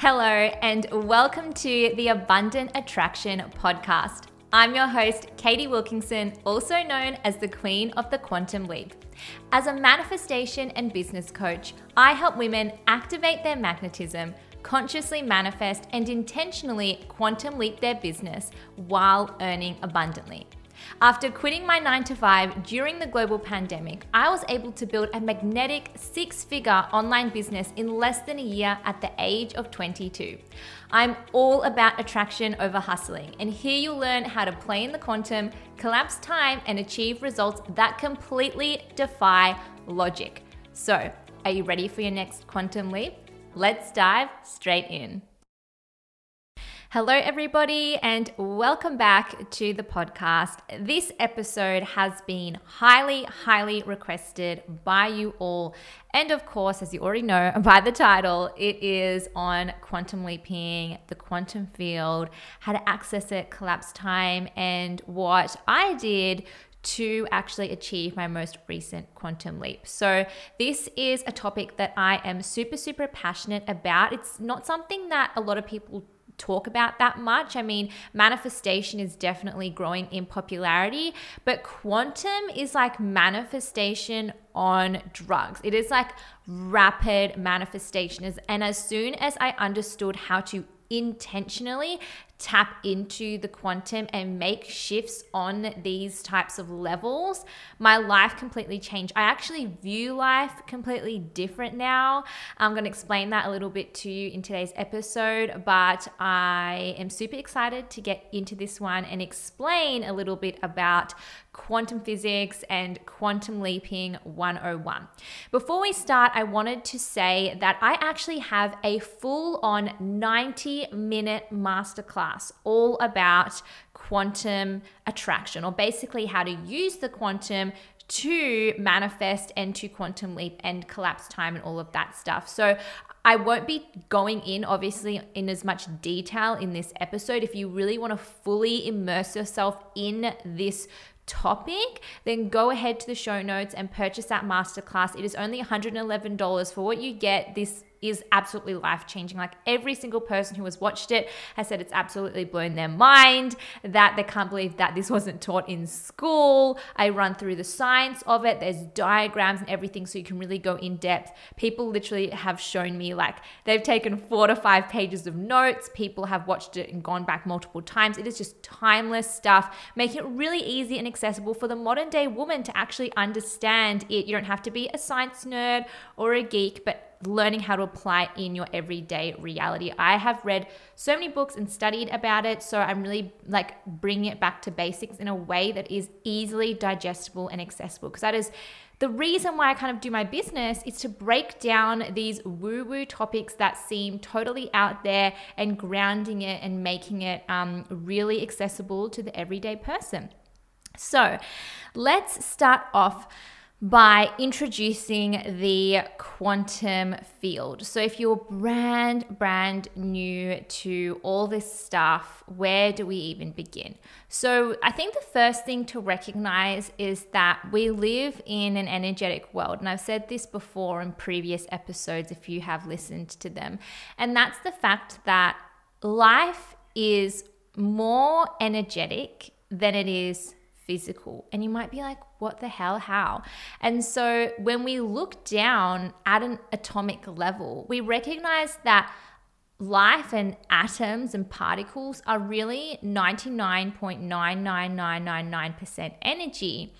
Hello, and welcome to the Abundant Attraction Podcast. I'm your host, Katie Wilkinson, also known as the Queen of the Quantum Leap. As a manifestation and business coach, I help women activate their magnetism, consciously manifest, and intentionally quantum leap their business while earning abundantly. After quitting my 9 to 5 during the global pandemic, I was able to build a magnetic six figure online business in less than a year at the age of 22. I'm all about attraction over hustling, and here you'll learn how to play in the quantum, collapse time, and achieve results that completely defy logic. So, are you ready for your next quantum leap? Let's dive straight in. Hello, everybody, and welcome back to the podcast. This episode has been highly, highly requested by you all. And of course, as you already know by the title, it is on quantum leaping, the quantum field, how to access it, collapse time, and what I did to actually achieve my most recent quantum leap. So, this is a topic that I am super, super passionate about. It's not something that a lot of people talk about that much. I mean, manifestation is definitely growing in popularity, but quantum is like manifestation on drugs. It is like rapid manifestation. And as soon as I understood how to intentionally tap into the quantum and make shifts on these types of levels, my life completely changed. I actually view life completely different now. I'm going to explain that a little bit to you in today's episode, but I am super excited to get into this one and explain a little bit about quantum physics and quantum leaping 101. Before we start, I wanted to say that I actually have a full on 90 minute masterclass all about quantum attraction, or basically how to use the quantum to manifest and to quantum leap and collapse time and all of that stuff. So I won't be going in, obviously, in as much detail in this episode. If you really want to fully immerse yourself in this topic, then go ahead to the show notes and purchase that masterclass. It is only $111 for what you get. This is absolutely life changing. Like every single person who has watched it has said it's absolutely blown their mind, that they can't believe that this wasn't taught in school. I run through the science of it, there's diagrams and everything, so you can really go in depth. People literally have shown me like they've taken four to five pages of notes. People have watched it and gone back multiple times. It is just timeless stuff, making it really easy and accessible for the modern day woman to actually understand it. You don't have to be a science nerd or a geek, but learning how to apply in your everyday reality. I have read so many books and studied about it, so I'm really like bringing it back to basics in a way that is easily digestible and accessible because that is the reason why I kind of do my business is to break down these woo woo topics that seem totally out there and grounding it and making it um, really accessible to the everyday person. So let's start off by introducing the quantum field. So, if you're brand, brand new to all this stuff, where do we even begin? So, I think the first thing to recognize is that we live in an energetic world. And I've said this before in previous episodes if you have listened to them. And that's the fact that life is more energetic than it is physical. And you might be like, what the hell? How? And so when we look down at an atomic level, we recognize that life and atoms and particles are really 99.99999% energy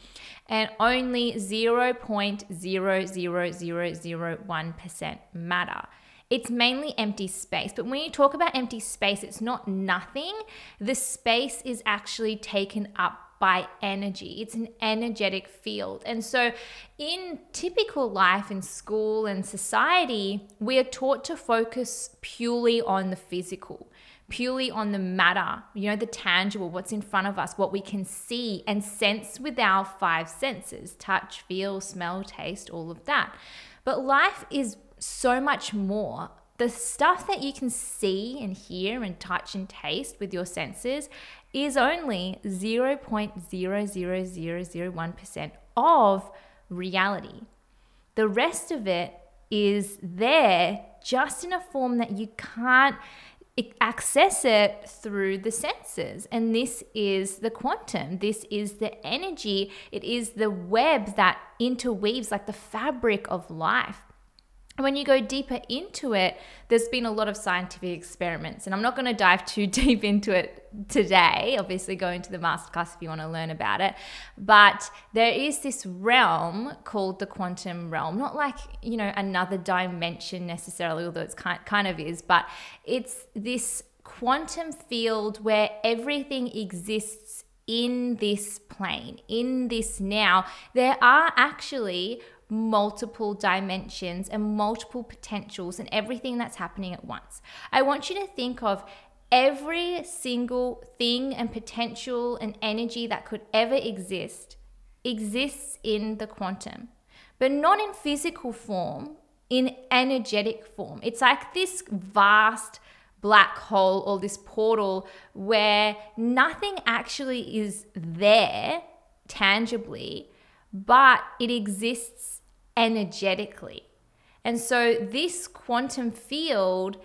and only 0.00001% matter. It's mainly empty space. But when you talk about empty space, it's not nothing. The space is actually taken up by energy. It's an energetic field. And so, in typical life in school and society, we are taught to focus purely on the physical, purely on the matter, you know, the tangible, what's in front of us, what we can see and sense with our five senses touch, feel, smell, taste, all of that. But life is so much more the stuff that you can see and hear and touch and taste with your senses is only 0.00001% of reality. The rest of it is there just in a form that you can't access it through the senses. And this is the quantum. This is the energy. It is the web that interweaves like the fabric of life when you go deeper into it, there's been a lot of scientific experiments, and I'm not going to dive too deep into it today. Obviously, go into the masterclass if you want to learn about it. But there is this realm called the quantum realm, not like you know another dimension necessarily, although it's kind kind of is, but it's this quantum field where everything exists in this plane, in this now. There are actually multiple dimensions and multiple potentials and everything that's happening at once. I want you to think of every single thing and potential and energy that could ever exist exists in the quantum, but not in physical form, in energetic form. It's like this vast black hole or this portal where nothing actually is there tangibly, but it exists energetically. And so, this quantum field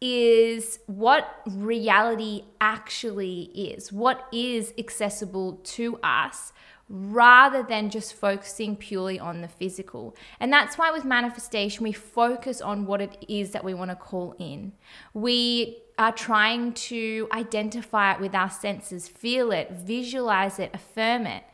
is what reality actually is, what is accessible to us, rather than just focusing purely on the physical. And that's why with manifestation, we focus on what it is that we want to call in. We are trying to identify it with our senses, feel it, visualize it, affirm it.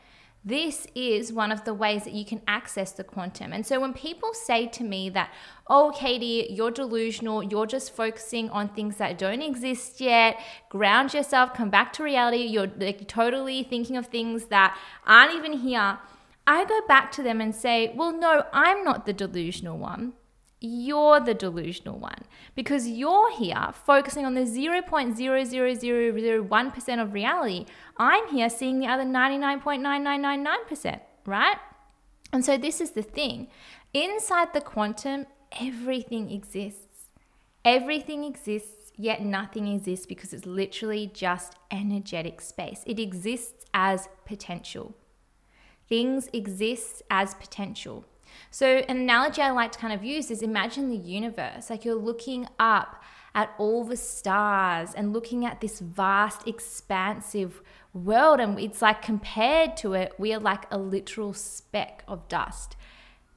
This is one of the ways that you can access the quantum. And so when people say to me that, oh, Katie, you're delusional, you're just focusing on things that don't exist yet, ground yourself, come back to reality, you're like totally thinking of things that aren't even here. I go back to them and say, well, no, I'm not the delusional one you're the delusional one because you're here focusing on the 0.00001% of reality. I'm here seeing the other 99.9999%, right? And so this is the thing. Inside the quantum, everything exists. Everything exists, yet nothing exists because it's literally just energetic space. It exists as potential. Things exist as potential. So, an analogy I like to kind of use is imagine the universe. Like you're looking up at all the stars and looking at this vast, expansive world. And it's like compared to it, we are like a literal speck of dust.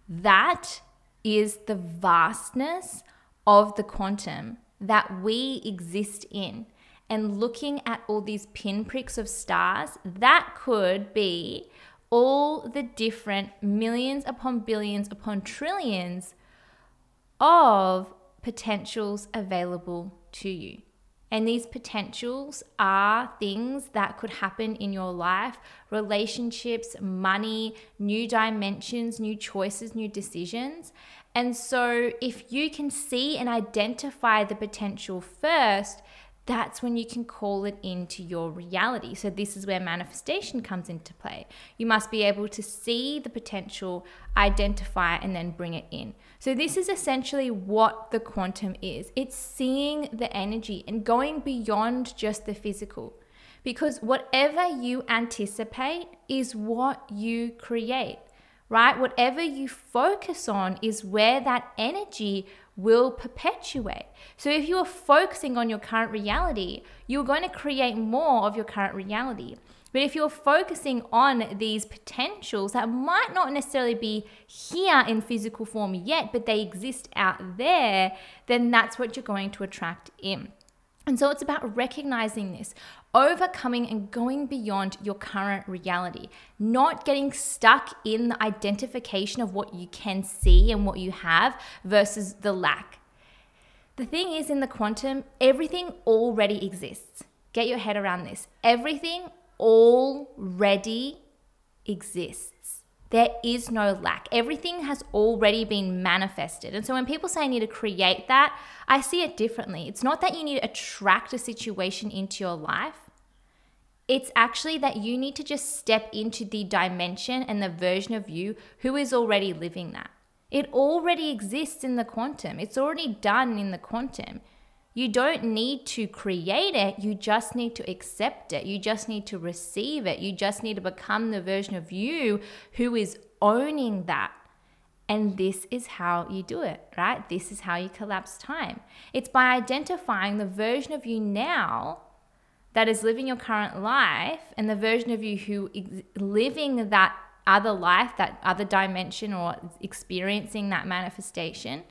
That is the vastness of the quantum that we exist in. And looking at all these pinpricks of stars, that could be all the different millions upon billions upon trillions of potentials available to you. And these potentials are things that could happen in your life relationships, money, new dimensions, new choices, new decisions. And so, if you can see and identify the potential first, that's when you can call it into your reality. So, this is where manifestation comes into play. You must be able to see the potential, identify, it, and then bring it in. So, this is essentially what the quantum is it's seeing the energy and going beyond just the physical. Because whatever you anticipate is what you create, right? Whatever you focus on is where that energy will perpetuate. So if you are focusing on your current reality, you're going to create more of your current reality. But if you're focusing on these potentials that might not necessarily be here in physical form yet, but they exist out there, then that's what you're going to attract in. And so it's about recognizing this, overcoming and going beyond your current reality, not getting stuck in the identification of what you can see and what you have versus the lack. The thing is, in the quantum, everything already exists. Get your head around this. Everything already exists. There is no lack. Everything has already been manifested. And so when people say I need to create that, I see it differently. It's not that you need to attract a situation into your life. It's actually that you need to just step into the dimension and the version of you who is already living that. It already exists in the quantum. It's already done in the quantum. You don't need to create it, you just need to accept it. You just need to receive it. You just need to become the version of you who is owning that And this is how you do it, right? This is how you collapse time. It's by identifying the version of you now that is living your current life and the version of you who is living that other life, that other dimension, or experiencing that manifestation.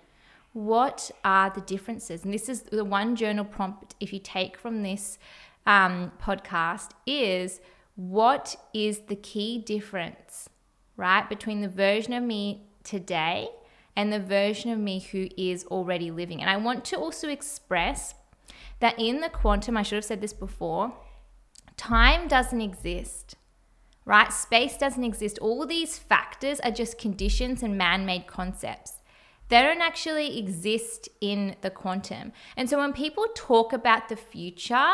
What are the differences? And this is the one journal prompt, if you take from this um, podcast, is what is the key difference, right, between the version of me today and the version of me who is already living? And I want to also express that in the quantum, I should have said this before, time doesn't exist, right? Space doesn't exist. All these factors are just conditions and man made concepts. They don't actually exist in the quantum. And so when people talk about the future,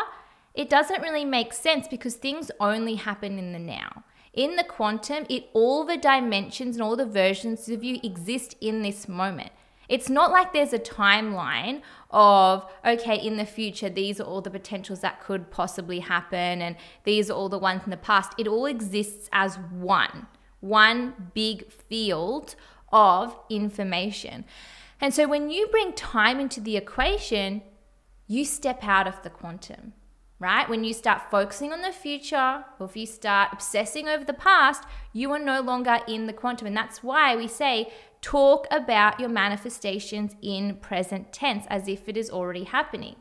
it doesn't really make sense because things only happen in the now. In the quantum, it all the dimensions and all the versions of you exist in this moment. It's not like there's a timeline of, okay, in the future, these are all the potentials that could possibly happen, and these are all the ones in the past. It all exists as one, one big field of information. And so when you bring time into the equation, you step out of the quantum right? When you start focusing on the future, or if you start obsessing over the past, you are no longer in the quantum. And that's why we say talk about your manifestations in present tense as if it is already happening.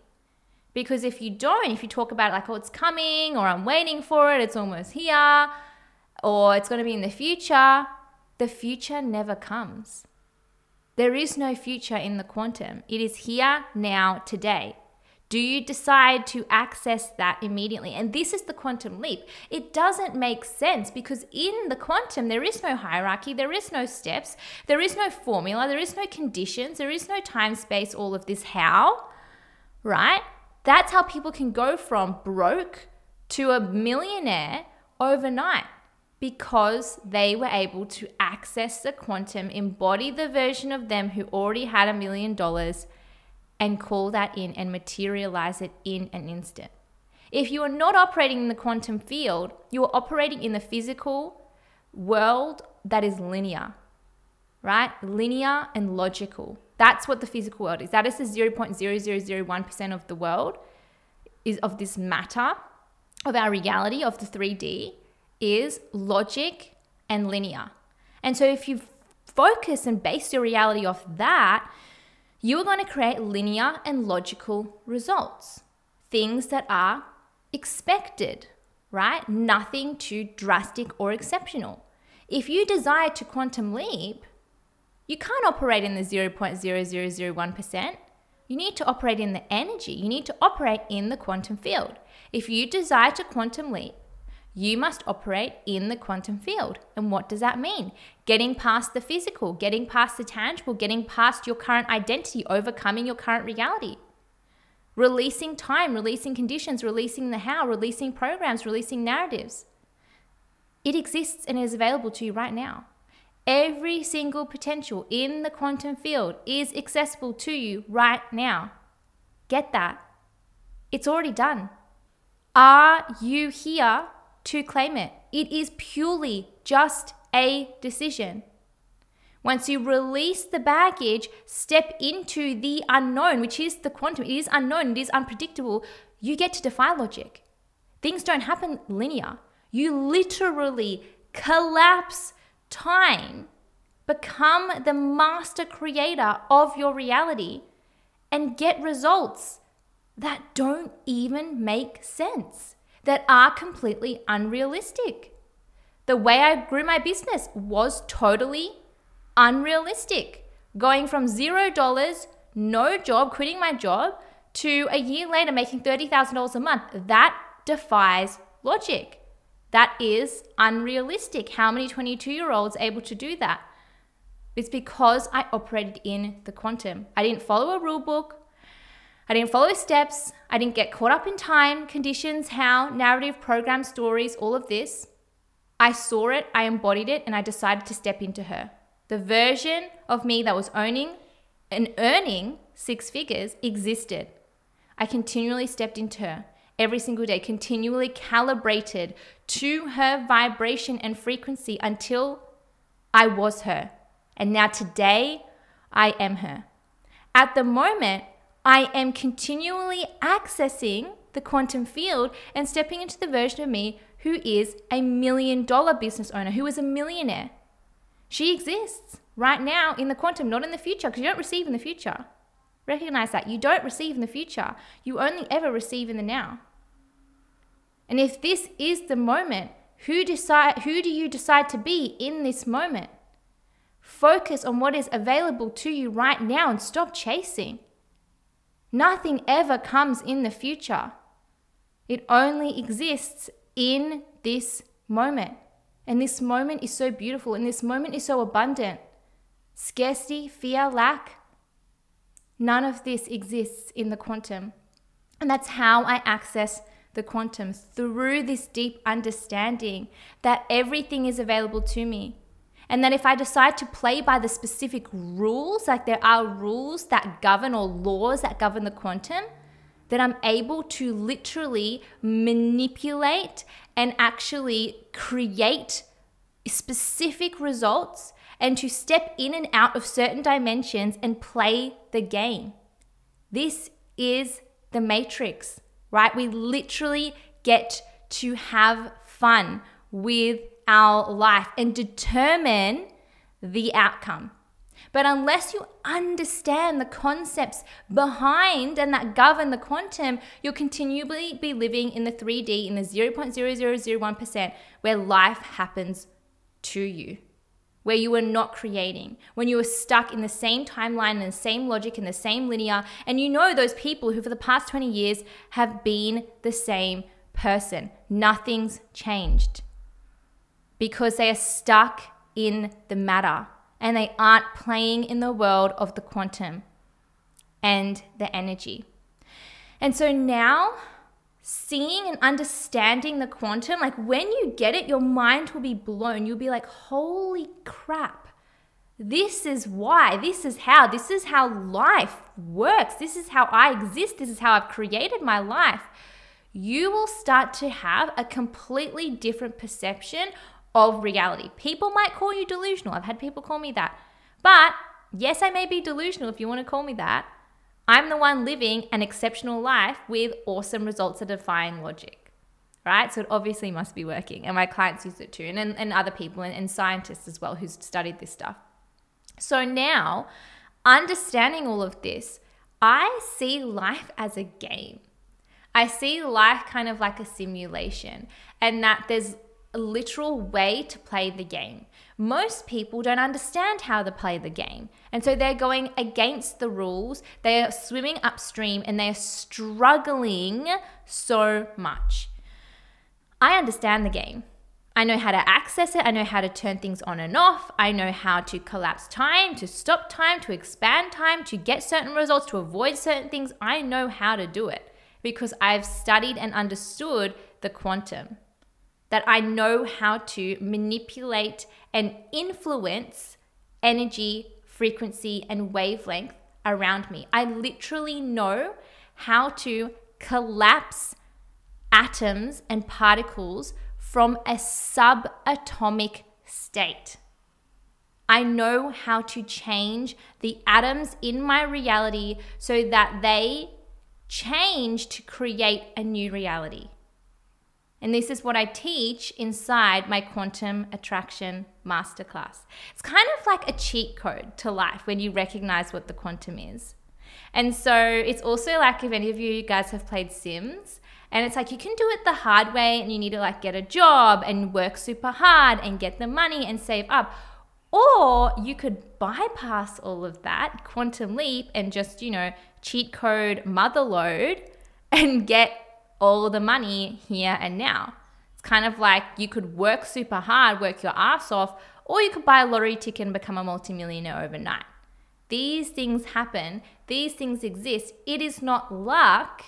Because if you don't, if you talk about like, oh, it's coming, or I'm waiting for it, it's almost here, or it's going to be in the future, the future never comes. There is no future in the quantum. It is here, now, today. Do you decide to access that immediately? And this is the quantum leap. It doesn't make sense because in the quantum, there is no hierarchy, there is no steps, there is no formula, there is no conditions, there is no time space, all of this how, right? That's how people can go from broke to a millionaire overnight because they were able to access the quantum, embody the version of them who already had a million dollars and call that in and materialize it in an instant. If you are not operating in the quantum field, you are operating in the physical world that is linear, right? Linear and logical. That's what the physical world is. That is the 0.0001% of the world is of this matter of our reality of the 3D is logic and linear. And so if you focus and base your reality off that, you are going to create linear and logical results, things that are expected, right? Nothing too drastic or exceptional. If you desire to quantum leap, you can't operate in the 0.0001%. You need to operate in the energy. You need to operate in the quantum field. If you desire to quantum leap, you must operate in the quantum field. And what does that mean? Getting past the physical, getting past the tangible, getting past your current identity, overcoming your current reality. Releasing time, releasing conditions, releasing the how, releasing programs, releasing narratives. It exists and is available to you right now. Every single potential in the quantum field is accessible to you right now. Get that. It's already done. Are you here to claim it. It is purely just a decision. Once you release the baggage, step into the unknown, which is the quantum. It is unknown, it is unpredictable. You get to defy logic. Things don't happen linear. You literally collapse time, become the master creator of your reality, and get results that don't even make sense that are completely unrealistic. The way I grew my business was totally unrealistic. Going from zero dollars, no job, quitting my job, to a year later making $30,000 a month, that defies logic. That is unrealistic. How many 22 year olds able to do that? It's because I operated in the quantum. I didn't follow a rule book. I didn't follow steps. I didn't get caught up in time, conditions, how, narrative, program, stories, all of this. I saw it, I embodied it, and I decided to step into her. The version of me that was owning and earning six figures existed. I continually stepped into her every single day, continually calibrated to her vibration and frequency until I was her. And now today, I am her. At the moment, I am continually accessing the quantum field and stepping into the version of me who is a million dollar business owner, who is a millionaire. She exists right now in the quantum, not in the future, because you don't receive in the future. Recognize that. You don't receive in the future, you only ever receive in the now. And if this is the moment, who decide who do you decide to be in this moment? Focus on what is available to you right now and stop chasing. Nothing ever comes in the future. It only exists in this moment. And this moment is so beautiful and this moment is so abundant. Scarcity, fear, lack, none of this exists in the quantum. And that's how I access the quantum through this deep understanding that everything is available to me. And that if I decide to play by the specific rules, like there are rules that govern or laws that govern the quantum, that I'm able to literally manipulate and actually create specific results and to step in and out of certain dimensions and play the game. This is the matrix right? We literally get to have fun with our life and determine the outcome. But unless you understand the concepts behind and that govern the quantum, you'll continually be living in the 3D, in the 0.0001%, where life happens to you where you are not creating, when you are stuck in the same timeline and the same logic and the same linear, and you know those people who for the past 20 years have been the same person. Nothing's changed because they are stuck in the matter and they aren't playing in the world of the quantum and the energy. And so now seeing and understanding the quantum, like when you get it, your mind will be blown. You'll be like, holy crap. This is why, this is how, this is how life works. This is how I exist. This is how I've created my life. You will start to have a completely different perception of reality. People might call you delusional. I've had people call me that. But yes, I may be delusional if you want to call me that. I'm the one living an exceptional life with awesome results that defy logic, right? So it obviously must be working. And my clients use it too, and, and other people and, and scientists as well who's studied this stuff. So now, understanding all of this, I see life as a game. I see life kind of like a simulation, and that there's literal way to play the game. Most people don't understand how to play the game. And so they're going against the rules. They are swimming upstream and they are struggling so much. I understand the game. I know how to access it. I know how to turn things on and off. I know how to collapse time, to stop time, to expand time, to get certain results, to avoid certain things. I know how to do it because I've studied and understood the quantum that I know how to manipulate and influence energy, frequency, and wavelength around me. I literally know how to collapse atoms and particles from a subatomic state. I know how to change the atoms in my reality so that they change to create a new reality. And this is what I teach inside my quantum attraction masterclass. It's kind of like a cheat code to life when you recognize what the quantum is. And so it's also like if any of you guys have played Sims, and it's like you can do it the hard way and you need to like get a job and work super hard and get the money and save up. Or you could bypass all of that, quantum leap, and just, you know, cheat code mother load and get all the money here and now. It's kind of like you could work super hard, work your ass off, or you could buy a lottery ticket and become a multimillionaire overnight. These things happen, these things exist. It is not luck.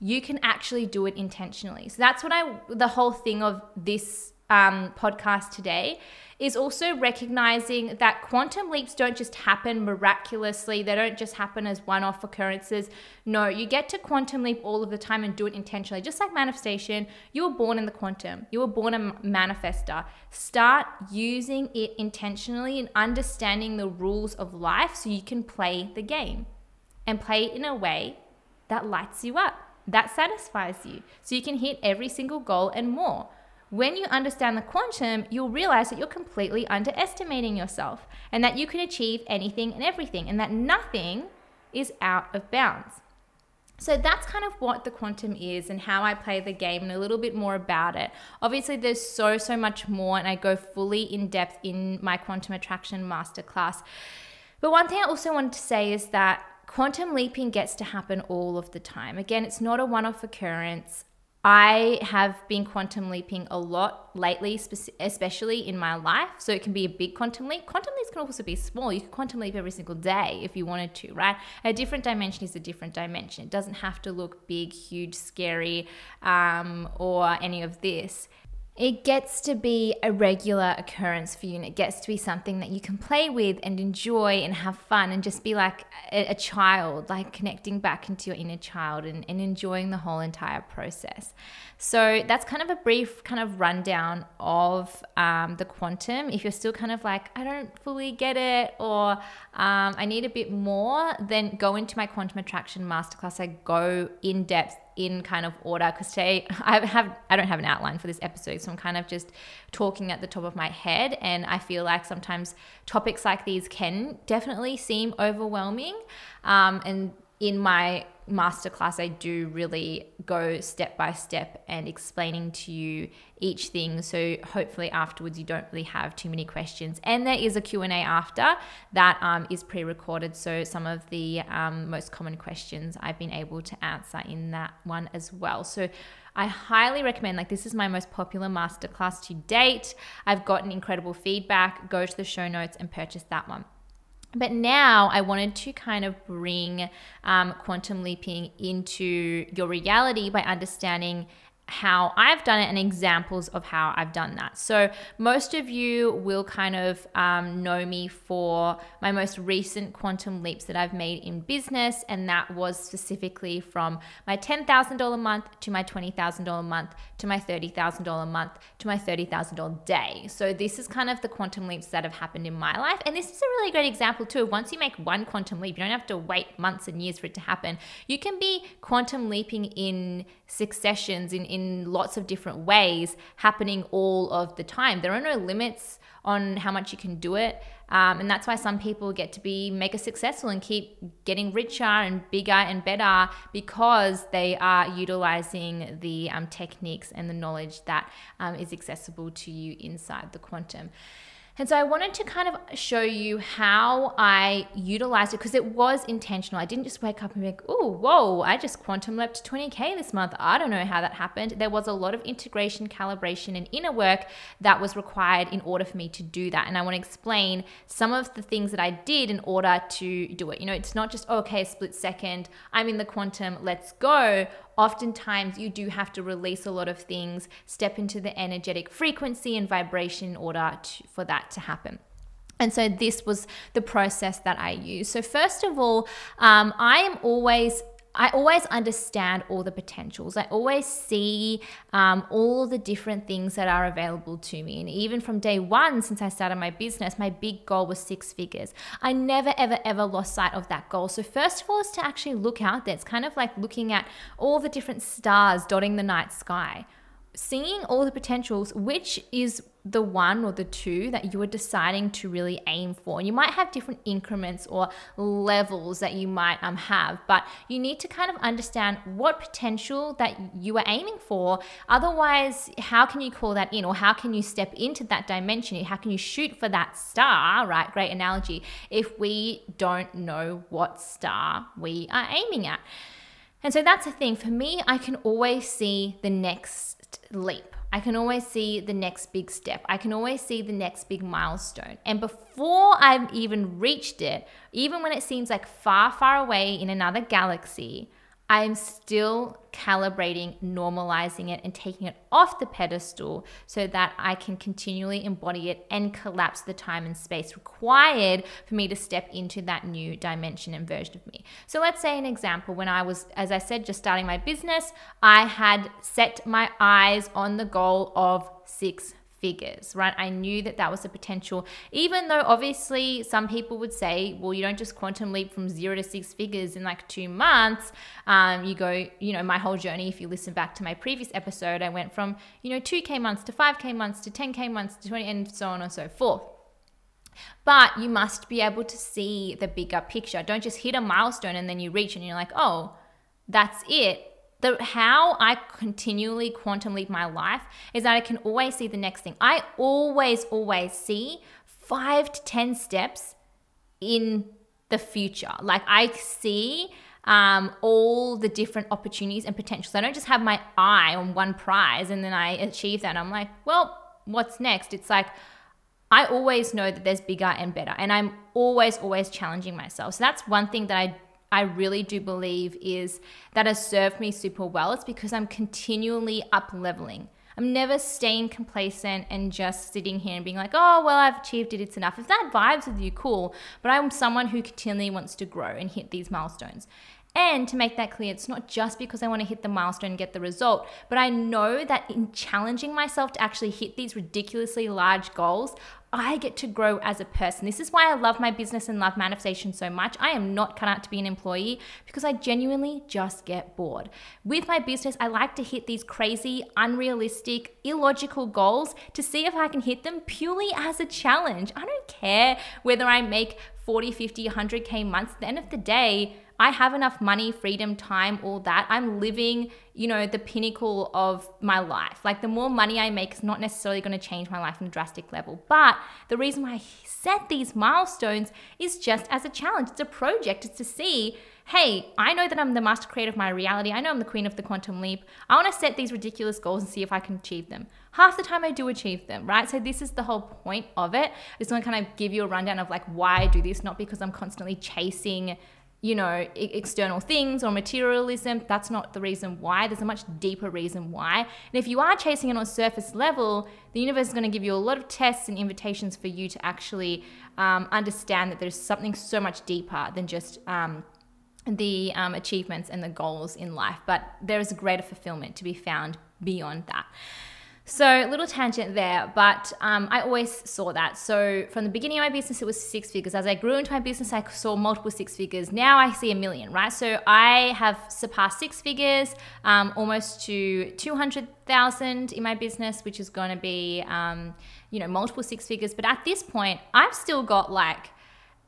You can actually do it intentionally. So that's what I the whole thing of this um, podcast today is also recognizing that quantum leaps don't just happen miraculously. They don't just happen as one off occurrences. No, you get to quantum leap all of the time and do it intentionally. Just like manifestation, you were born in the quantum, you were born a manifester. Start using it intentionally and understanding the rules of life so you can play the game and play it in a way that lights you up, that satisfies you, so you can hit every single goal and more. When you understand the quantum, you'll realize that you're completely underestimating yourself and that you can achieve anything and everything and that nothing is out of bounds. So that's kind of what the quantum is and how I play the game and a little bit more about it. Obviously, there's so, so much more, and I go fully in depth in my quantum attraction masterclass. But one thing I also wanted to say is that quantum leaping gets to happen all of the time. Again, it's not a one off occurrence. I have been quantum leaping a lot lately, especially in my life. So it can be a big quantum leap. Quantum leaps can also be small. You can quantum leap every single day if you wanted to, right? A different dimension is a different dimension. It doesn't have to look big, huge, scary, um, or any of this it gets to be a regular occurrence for you and it gets to be something that you can play with and enjoy and have fun and just be like a, a, child, like connecting back into your inner child and, and enjoying the whole entire process. So that's kind of a brief kind of rundown of um, the quantum. If you're still kind of like, I don't fully get it or um, I need a bit more, then go into my quantum attraction masterclass. I go in depth in kind of order because today I have I don't have an outline for this episode, so I'm kind of just talking at the top of my head. And I feel like sometimes topics like these can definitely seem overwhelming. Um, and in my masterclass, I do really go step by step and explaining to you each thing. So hopefully afterwards you don't really have too many questions. And there is a Q&A after that um, is pre-recorded. So some of the um, most common questions I've been able to answer in that one as well. So I highly recommend, like, this is my most popular masterclass to date. I've gotten incredible feedback. Go to the show notes and purchase that one. But now I wanted to kind of bring um, quantum leaping into your reality by understanding how I've done it and examples of how I've done that. So, most of you will kind of um, know me for my most recent quantum leaps that I've made in business, and that was specifically from my $10,000 month to my $20,000 month to my $30,000 month to my $30,000 day. So, this is kind of the quantum leaps that have happened in my life. And this is a really great example, too. Once you make one quantum leap, you don't have to wait months and years for it to happen. You can be quantum leaping in successions, in, in lots of different ways, happening all of the time. There are no limits on how much you can do it. Um, and that's why some people get to be mega successful and keep getting richer and bigger and better because they are utilizing the um, techniques and the knowledge that um, is accessible to you inside the quantum. And so I wanted to kind of show you how I utilized it because it was intentional. I didn't just wake up and be like, oh, whoa, I just quantum leapt 20K this month. I don't know how that happened. There was a lot of integration, calibration, and inner work that was required in order for me to do that. And I want to explain some of the things that I did in order to do it. You know, it's not just, oh, okay, split second, I'm in the quantum, let's go oftentimes you do have to release a lot of things, step into the energetic frequency and vibration in order to, for that to happen. And so this was the process that I use. So first of all, um, I am always I always understand all the potentials. I always see um, all the different things that are available to me. And even from day one, since I started my business, my big goal was six figures. I never, ever, ever lost sight of that goal. So, first of all, is to actually look out there. It's kind of like looking at all the different stars dotting the night sky seeing all the potentials, which is the one or the two that you are deciding to really aim for. And you might have different increments or levels that you might um, have, but you need to kind of understand what potential that you are aiming for. Otherwise, how can you call that in or how can you step into that dimension? How can you shoot for that star, right? Great analogy, if we don't know what star we are aiming at. And so that's the thing. For me, I can always see the next leap. I can always see the next big step. I can always see the next big milestone. And before I've even reached it, even when it seems like far, far away in another galaxy, I'm still calibrating, normalizing it, and taking it off the pedestal so that I can continually embody it and collapse the time and space required for me to step into that new dimension and version of me. So, let's say an example when I was, as I said, just starting my business, I had set my eyes on the goal of six figures, right? I knew that that was a potential, even though obviously some people would say, well, you don't just quantum leap from zero to six figures in like two months. Um, you go, you know, my whole journey, if you listen back to my previous episode, I went from, you know, 2K months to 5K months to 10K months to 20 and so on and so forth. But you must be able to see the bigger picture. Don't just hit a milestone and then you reach and you're like, oh, that's it the how I continually quantum leap my life is that I can always see the next thing. I always, always see five to 10 steps in the future. Like I see um, all the different opportunities and potentials. I don't just have my eye on one prize and then I achieve that. I'm like, well, what's next? It's like, I always know that there's bigger and better, and I'm always, always challenging myself. So that's one thing that I I really do believe is that has served me super well. It's because I'm continually up leveling. I'm never staying complacent and just sitting here and being like, oh, well, I've achieved it, it's enough. If that vibes with you, cool. But I'm someone who continually wants to grow and hit these milestones. And to make that clear, it's not just because I want to hit the milestone and get the result, but I know that in challenging myself to actually hit these ridiculously large goals, I get to grow as a person. This is why I love my business and love manifestation so much. I am not cut out to be an employee because I genuinely just get bored. With my business, I like to hit these crazy, unrealistic, illogical goals to see if I can hit them purely as a challenge. I don't care whether I make 40, 50, 100K months. At the end of the day, I have enough money, freedom, time, all that. I'm living, you know, the pinnacle of my life. Like the more money I make is not necessarily going to change my life on a drastic level. But the reason why I set these milestones is just as a challenge. It's a project. It's to see, hey, I know that I'm the master creator of my reality. I know I'm the queen of the quantum leap. I want to set these ridiculous goals and see if I can achieve them. Half the time I do achieve them, right? So this is the whole point of it. I just want to kind of give you a rundown of like why I do this, not because I'm constantly chasing you know, external things or materialism. That's not the reason why. There's a much deeper reason why. And if you are chasing it on a surface level, the universe is going to give you a lot of tests and invitations for you to actually um, understand that there's something so much deeper than just. Um, the um, achievements and the goals in life, but there is a greater fulfillment to be found beyond that. So, little tangent there, but um, I always saw that. So, from the beginning of my business, it was six figures. As I grew into my business, I saw multiple six figures. Now I see a million, right? So, I have surpassed six figures, um, almost to 200,000 in my business, which is going to be, um, you know, multiple six figures. But at this point, I've still got like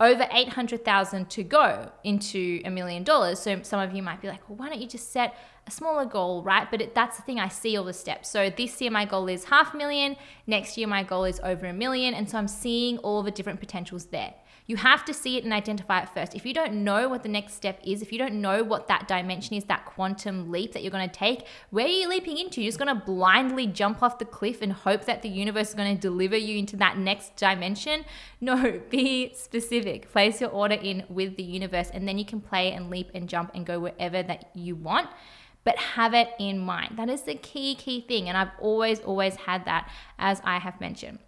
over 800,000 to go into a million dollars. So some of you might be like, well, why don't you just set a smaller goal, right? But it, that's the thing, I see all the steps. So this year, my goal is half a million. Next year, my goal is over a million. And so I'm seeing all the different potentials there. You have to see it and identify it first. If you don't know what the next step is, if you don't know what that dimension is, that quantum leap that you're going to take, where are you leaping into? You're just going to blindly jump off the cliff and hope that the universe is going to deliver you into that next dimension. No, be specific. Place your order in with the universe, and then you can play and leap and jump and go wherever that you want but have it in mind. That is the key, key thing. And I've always, always had that, as I have mentioned.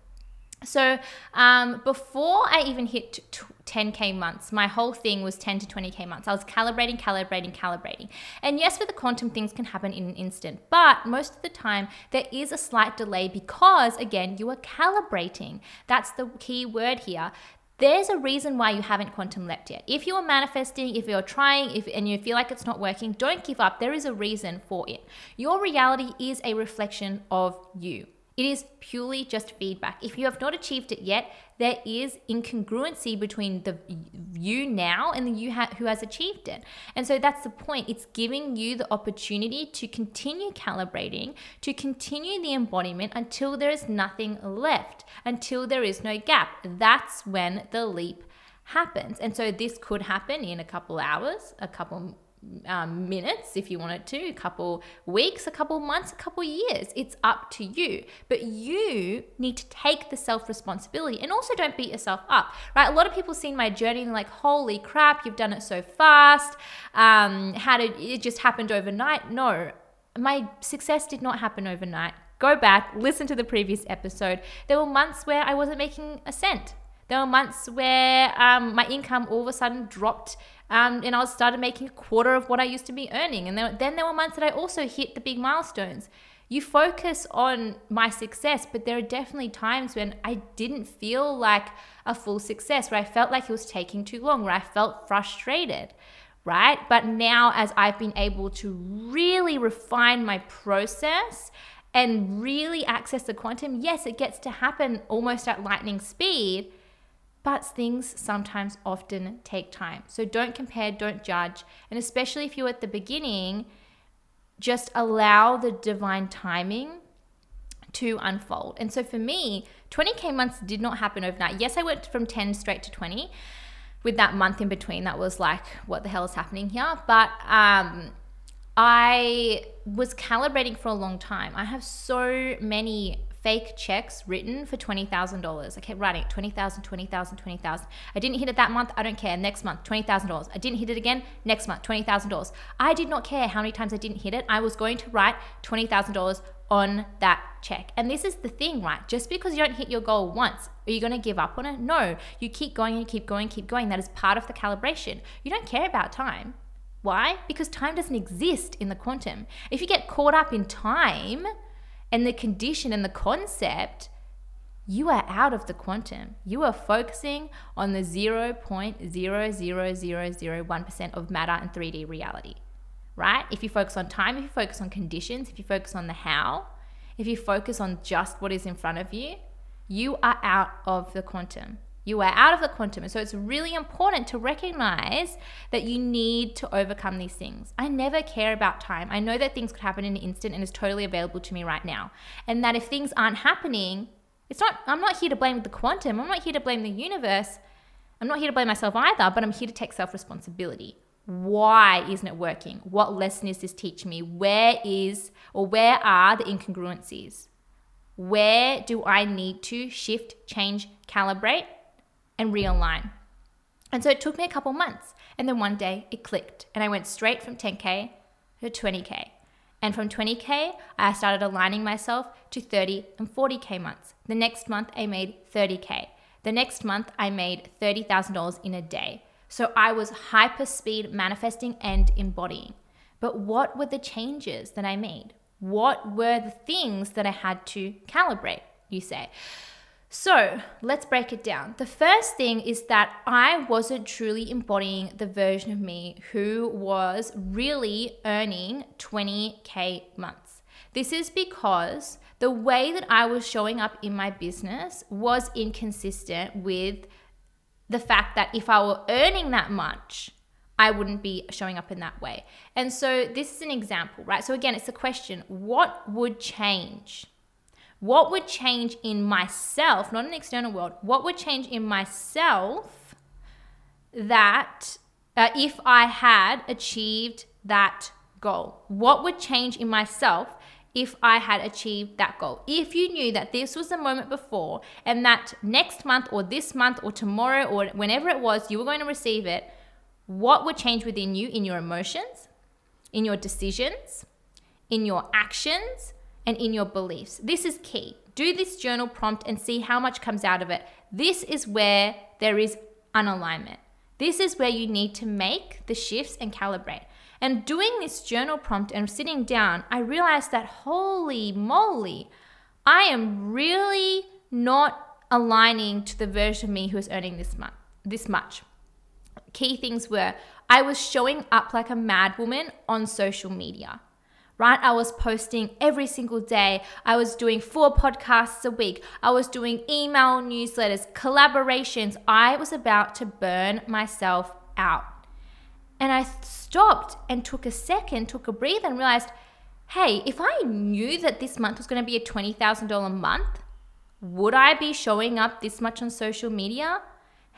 So um, before I even hit 10K months, my whole thing was 10 to 20K months. I was calibrating, calibrating, calibrating. And yes, with the quantum, things can happen in an instant, but most of the time there is a slight delay because, again, you are calibrating. That's the key word here there's a reason why you haven't quantum leapt yet. If you are manifesting, if you're trying, if and you feel like it's not working, don't give up. There is a reason for it. Your reality is a reflection of you. It is purely just feedback. If you have not achieved it yet, there is incongruency between the you now and the you ha- who has achieved it. And so that's the point. It's giving you the opportunity to continue calibrating, to continue the embodiment until there is nothing left, until there is no gap. That's when the leap happens. And so this could happen in a couple hours, a couple um, minutes if you wanted to, a couple weeks, a couple months, a couple years. It's up to you. But you need to take the self responsibility and also don't beat yourself up, right? A lot of people seen my journey and like, holy crap, you've done it so fast. Um, how did it just happened overnight? No, my success did not happen overnight. Go back, listen to the previous episode. There were months where I wasn't making a cent. There were months where um, my income all of a sudden dropped um, and I started making a quarter of what I used to be earning. And then, then there were months that I also hit the big milestones. You focus on my success, but there are definitely times when I didn't feel like a full success, where I felt like it was taking too long, where I felt frustrated, right? But now, as I've been able to really refine my process and really access the quantum, yes, it gets to happen almost at lightning speed but things sometimes often take time. So don't compare, don't judge. And especially if you're at the beginning, just allow the divine timing to unfold. And so for me, 20K months did not happen overnight. Yes, I went from 10 straight to 20 with that month in between. That was like, what the hell is happening here? But um, I was calibrating for a long time. I have so many fake checks written for $20,000. I kept writing 20,000, 20,000, 20,000. I didn't hit it that month. I don't care. Next month, $20,000. I didn't hit it again. Next month, $20,000. I did not care how many times I didn't hit it. I was going to write $20,000 on that check. And this is the thing, right? Just because you don't hit your goal once, are you going to give up on it? No. You keep going and keep going, keep going. That is part of the calibration. You don't care about time. Why? Because time doesn't exist in the quantum. If you get caught up in time, and the condition and the concept, you are out of the quantum. You are focusing on the 0.00001% of matter and 3D reality, right? If you focus on time, if you focus on conditions, if you focus on the how, if you focus on just what is in front of you, you are out of the quantum. You are out of the quantum. And so it's really important to recognize that you need to overcome these things. I never care about time. I know that things could happen in an instant and is totally available to me right now. And that if things aren't happening, it's not, I'm not here to blame the quantum. I'm not here to blame the universe. I'm not here to blame myself either, but I'm here to take self responsibility. Why isn't it working? What lesson is this teaching me? Where is or where are the incongruencies? Where do I need to shift, change, calibrate? And realign. And so it took me a couple months. And then one day it clicked and I went straight from 10K to 20K. And from 20K, I started aligning myself to 30 and 40K months. The next month, I made 30K. The next month, I made $30,000 in a day. So I was hyper speed manifesting and embodying. But what were the changes that I made? What were the things that I had to calibrate, you say? So let's break it down. The first thing is that I wasn't truly embodying the version of me who was really earning 20K months. This is because the way that I was showing up in my business was inconsistent with the fact that if I were earning that much, I wouldn't be showing up in that way. And so this is an example, right? So again, it's a question what would change? What would change in myself, not an external world, what would change in myself that uh, if I had achieved that goal? What would change in myself if I had achieved that goal? If you knew that this was the moment before and that next month or this month or tomorrow or whenever it was, you were going to receive it, what would change within you in your emotions, in your decisions, in your actions, and in your beliefs. This is key. Do this journal prompt and see how much comes out of it. This is where there is unalignment. This is where you need to make the shifts and calibrate. And doing this journal prompt and sitting down, I realized that holy moly, I am really not aligning to the version of me who is earning this much. This much. Key things were I was showing up like a mad woman on social media right? I was posting every single day. I was doing four podcasts a week. I was doing email newsletters, collaborations. I was about to burn myself out. And I stopped and took a second, took a breather, and realized hey, if I knew that this month was going to be a $20,000 month, would I be showing up this much on social media?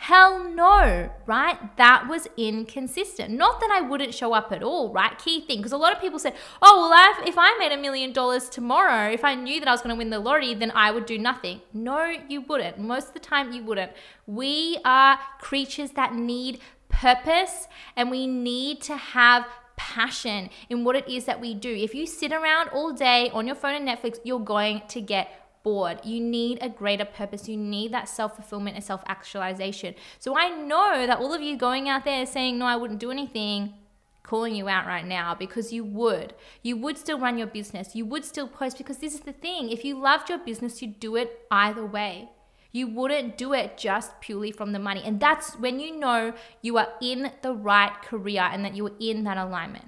Hell no, right? That was inconsistent. Not that I wouldn't show up at all, right? Key thing, because a lot of people said, oh, well, if I made a million dollars tomorrow, if I knew that I was going to win the lottery, then I would do nothing. No, you wouldn't. Most of the time, you wouldn't. We are creatures that need purpose and we need to have passion in what it is that we do. If you sit around all day on your phone and Netflix, you're going to get bored. You need a greater purpose. You need that self fulfillment and self actualization. So I know that all of you going out there saying, no, I wouldn't do anything, calling you out right now because you would. You would still run your business. You would still post because this is the thing. If you loved your business, you'd do it either way. You wouldn't do it just purely from the money. And that's when you know you are in the right career and that you are in that alignment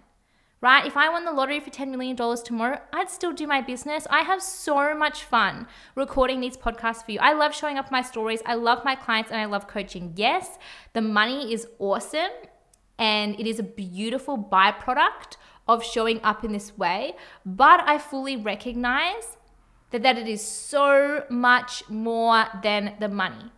right? If I won the lottery for $10 million tomorrow, I'd still do my business. I have so much fun recording these podcasts for you. I love showing up my stories. I love my clients and I love coaching. Yes, the money is awesome and it is a beautiful byproduct of showing up in this way, but I fully recognize that, that it is so much more than the money.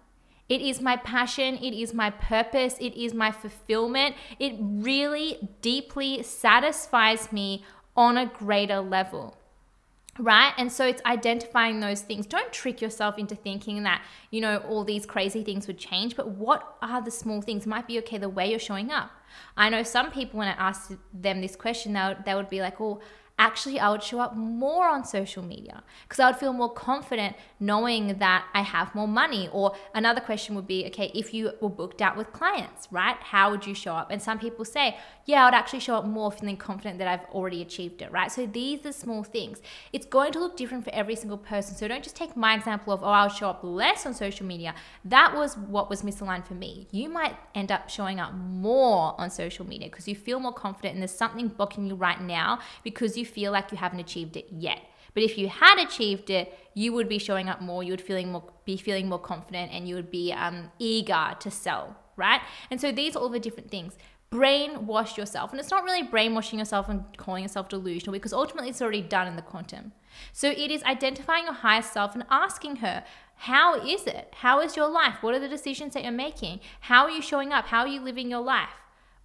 It is my passion, it is my purpose, it is my fulfillment. It really deeply satisfies me on a greater level. Right? And so it's identifying those things. Don't trick yourself into thinking that, you know, all these crazy things would change, but what are the small things? It might be okay the way you're showing up. I know some people, when I ask them this question, they would, they would be like, oh, actually I would show up more on social media because I would feel more confident knowing that I have more money. Or another question would be, okay, if you were booked out with clients, right? How would you show up? And some people say, yeah, I would actually show up more feeling confident that I've already achieved it, right? So these are small things. It's going to look different for every single person. So don't just take my example of, oh, I'll show up less on social media. That was what was misaligned for me. You might end up showing up more on social media because you feel more confident and there's something blocking you right now because you feel like you haven't achieved it yet. But if you had achieved it, you would be showing up more. You would feeling more, be feeling more confident, and you would be um, eager to sell, right? And so these are all the different things. Brainwash yourself, and it's not really brainwashing yourself and calling yourself delusional because ultimately it's already done in the quantum. So it is identifying your higher self and asking her, how is it? How is your life? What are the decisions that you're making? How are you showing up? How are you living your life?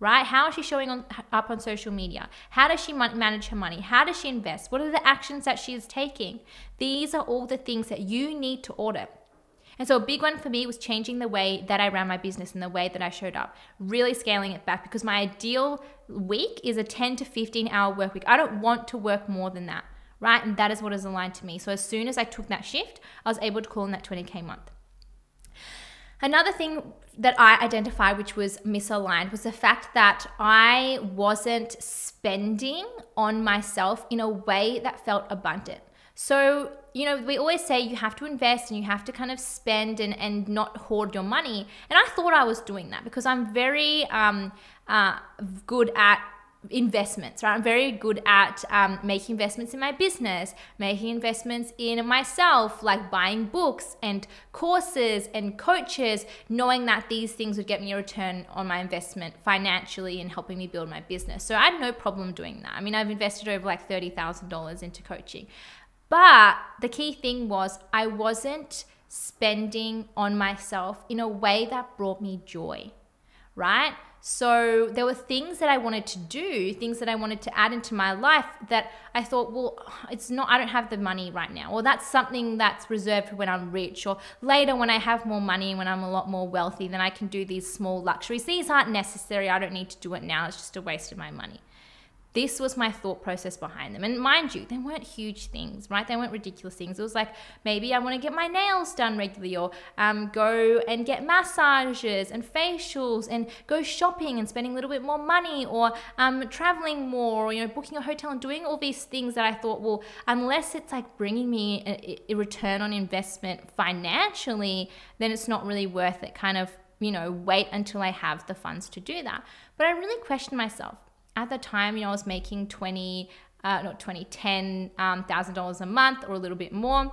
Right? How is she showing on, up on social media? How does she manage her money? How does she invest? What are the actions that she is taking? These are all the things that you need to audit. And so a big one for me was changing the way that I ran my business and the way that I showed up, really scaling it back because my ideal week is a 10 to 15 hour work week. I don't want to work more than that, right? And that is what is aligned to me. So as soon as I took that shift, I was able to call in that 20K month. Another thing that I identified, which was misaligned, was the fact that I wasn't spending on myself in a way that felt abundant. So, you know, we always say you have to invest and you have to kind of spend and, and not hoard your money. And I thought I was doing that because I'm very um, uh, good at investments, right? I'm very good at um, making investments in my business, making investments in myself, like buying books and courses and coaches, knowing that these things would get me a return on my investment financially and helping me build my business. So I had no problem doing that. I mean, I've invested over like $30,000 into coaching. But the key thing was I wasn't spending on myself in a way that brought me joy, right? So there were things that I wanted to do, things that I wanted to add into my life that I thought, well, it's not, I don't have the money right now. Or that's something that's reserved for when I'm rich. Or later when I have more money, when I'm a lot more wealthy, then I can do these small luxuries. These aren't necessary. I don't need to do it now. It's just a waste of my money. This was my thought process behind them. And mind you, they weren't huge things, right? They weren't ridiculous things. It was like maybe I want to get my nails done regularly or um, go and get massages and facials and go shopping and spending a little bit more money or um, traveling more or, you know, booking a hotel and doing all these things that I thought, well, unless it's like bringing me a, a return on investment financially, then it's not really worth it. Kind of, you know, wait until I have the funds to do that. But I really questioned myself at the time, you know, I was making 20, uh, not 20, 10 um, thousand dollars a month or a little bit more.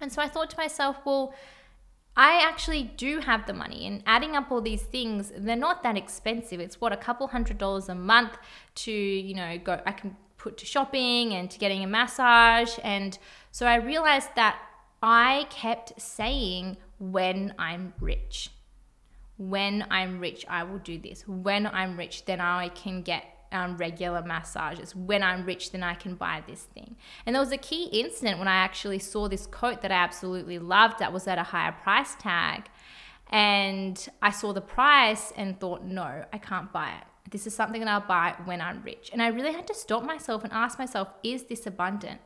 And so I thought to myself, well, I actually do have the money and adding up all these things, they're not that expensive. It's what a couple hundred dollars a month to, you know, go I can put to shopping and to getting a massage. And so I realized that I kept saying when I'm rich when I'm rich, I will do this. When I'm rich, then I can get um, regular massages. When I'm rich, then I can buy this thing. And there was a key incident when I actually saw this coat that I absolutely loved that was at a higher price tag. And I saw the price and thought, no, I can't buy it. This is something that I'll buy when I'm rich. And I really had to stop myself and ask myself, is this abundant?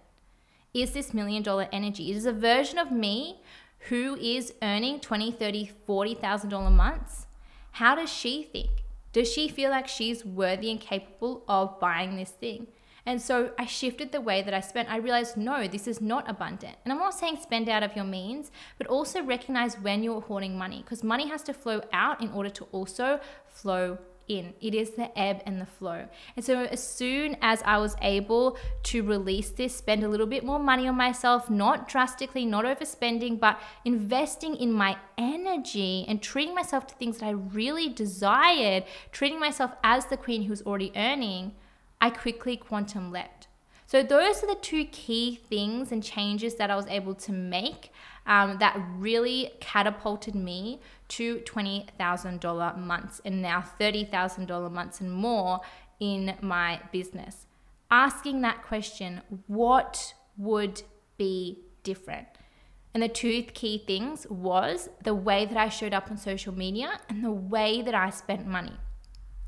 Is this million dollar energy? Is a version of me who is earning 20, 30, 40,000 dollar months? How does she think? Does she feel like she's worthy and capable of buying this thing? And so I shifted the way that I spent. I realized, no, this is not abundant. And I'm not saying spend out of your means, but also recognize when you're hoarding money because money has to flow out in order to also flow in. It is the ebb and the flow. And so, as soon as I was able to release this, spend a little bit more money on myself, not drastically, not overspending, but investing in my energy and treating myself to things that I really desired, treating myself as the queen who's already earning, I quickly quantum leapt. So, those are the two key things and changes that I was able to make um, that really catapulted me to $20,000 months and now $30,000 months and more in my business. Asking that question, what would be different? And the two key things was the way that I showed up on social media and the way that I spent money.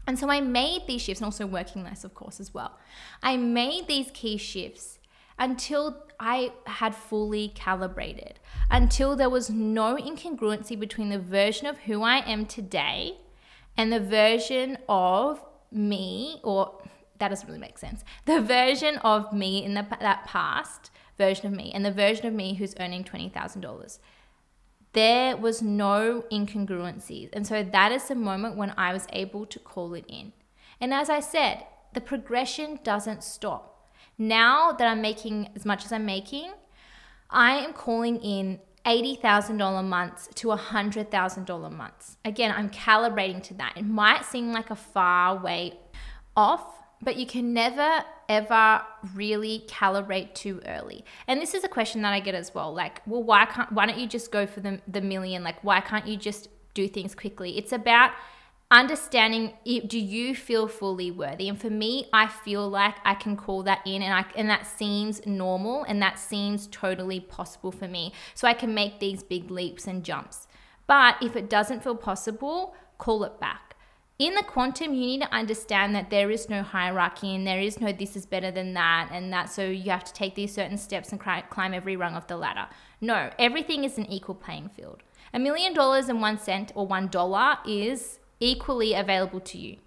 And so I made these shifts and also working less, of course, as well. I made these key shifts until I had fully calibrated, until there was no incongruency between the version of who I am today and the version of me, or that doesn't really make sense, the version of me in the, that past version of me and the version of me who's earning $20,000. There was no incongruencies. And so that is the moment when I was able to call it in. And as I said, the progression doesn't stop now that I'm making as much as I'm making, I am calling in $80,000 months to $100,000 months. Again, I'm calibrating to that. It might seem like a far way off, but you can never ever really calibrate too early. And this is a question that I get as well. Like, well, why can't why don't you just go for the the million? Like, why can't you just do things quickly? It's about understanding do you feel fully worthy and for me i feel like i can call that in and i and that seems normal and that seems totally possible for me so i can make these big leaps and jumps but if it doesn't feel possible call it back in the quantum you need to understand that there is no hierarchy and there is no this is better than that and that so you have to take these certain steps and climb every rung of the ladder no everything is an equal playing field a million dollars and one cent or one dollar is equally available to you.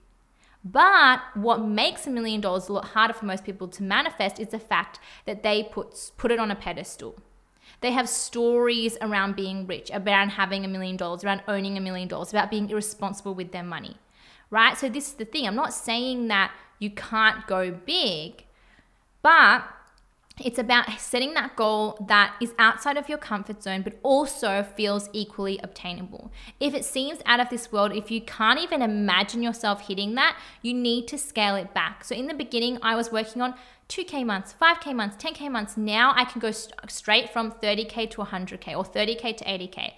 But what makes a million dollars a lot harder for most people to manifest is the fact that they put, put it on a pedestal. They have stories around being rich, around having a million dollars, around owning a million dollars, about being irresponsible with their money, right? So, this is the thing. I'm not saying that you can't go big, but it's about setting that goal that is outside of your comfort zone, but also feels equally obtainable. If it seems out of this world, if you can't even imagine yourself hitting that, you need to scale it back. So, in the beginning, I was working on 2K months, 5K months, 10K months. Now I can go st- straight from 30K to 100K or 30K to 80K.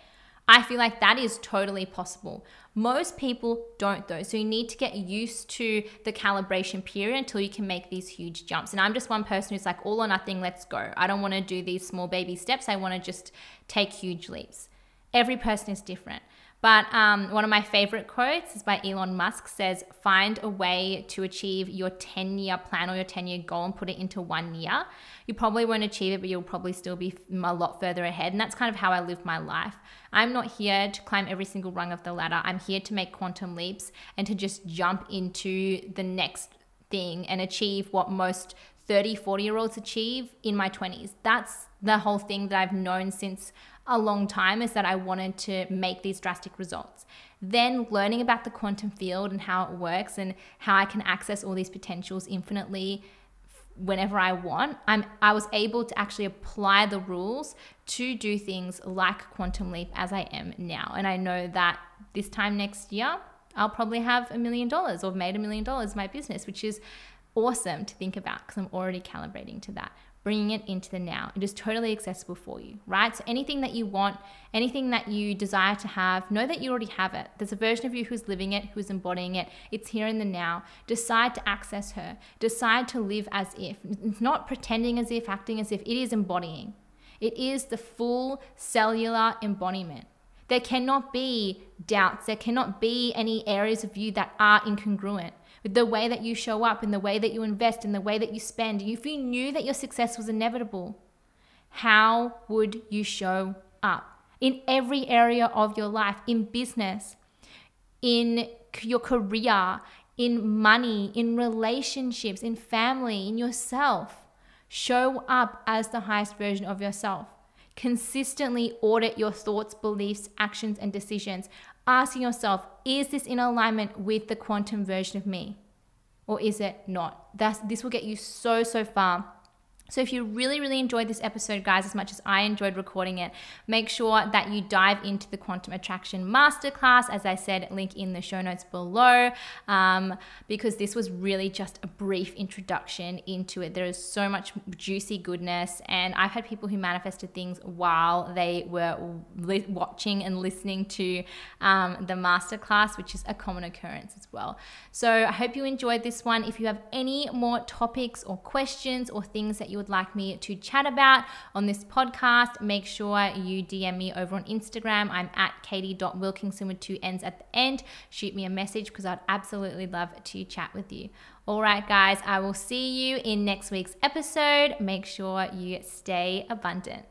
I feel like that is totally possible. Most people don't, though. So you need to get used to the calibration period until you can make these huge jumps. And I'm just one person who's like, all or nothing, let's go. I don't want to do these small baby steps. I want to just take huge leaps. Every person is different. But um, one of my favorite quotes is by Elon Musk says, find a way to achieve your 10 year plan or your 10 year goal and put it into one year. You probably won't achieve it, but you'll probably still be a lot further ahead. And that's kind of how I live my life. I'm not here to climb every single rung of the ladder. I'm here to make quantum leaps and to just jump into the next thing and achieve what most 30, 40 year olds achieve in my 20s. That's the whole thing that I've known since a long time is that I wanted to make these drastic results. Then learning about the quantum field and how it works and how I can access all these potentials infinitely whenever I want, I'm I was able to actually apply the rules to do things like quantum leap as I am now. And I know that this time next year, I'll probably have a million dollars or made a million dollars in my business, which is awesome to think about because I'm already calibrating to that bringing it into the now. It is totally accessible for you, right? So anything that you want, anything that you desire to have, know that you already have it. There's a version of you who's living it, who's embodying it. It's here in the now. Decide to access her. Decide to live as if. It's not pretending as if, acting as if. It is embodying. It is the full cellular embodiment. There cannot be doubts. There cannot be any areas of you that are incongruent with the way that you show up, in the way that you invest, in the way that you spend. If you knew that your success was inevitable, how would you show up in every area of your life, in business, in your career, in money, in relationships, in family, in yourself? Show up as the highest version of yourself. Consistently audit your thoughts, beliefs, actions, and decisions asking yourself, is this in alignment with the quantum version of me? Or is it not? That's, this will get you so, so far so, if you really, really enjoyed this episode, guys, as much as I enjoyed recording it, make sure that you dive into the Quantum Attraction Masterclass. As I said, link in the show notes below, um, because this was really just a brief introduction into it. There is so much juicy goodness, and I've had people who manifested things while they were li- watching and listening to um, the masterclass, which is a common occurrence as well. So, I hope you enjoyed this one. If you have any more topics or questions or things that you would like me to chat about on this podcast, make sure you DM me over on Instagram. I'm at katie.wilkinson with two N's at the end. Shoot me a message because I'd absolutely love to chat with you. All right, guys, I will see you in next week's episode. Make sure you stay abundant.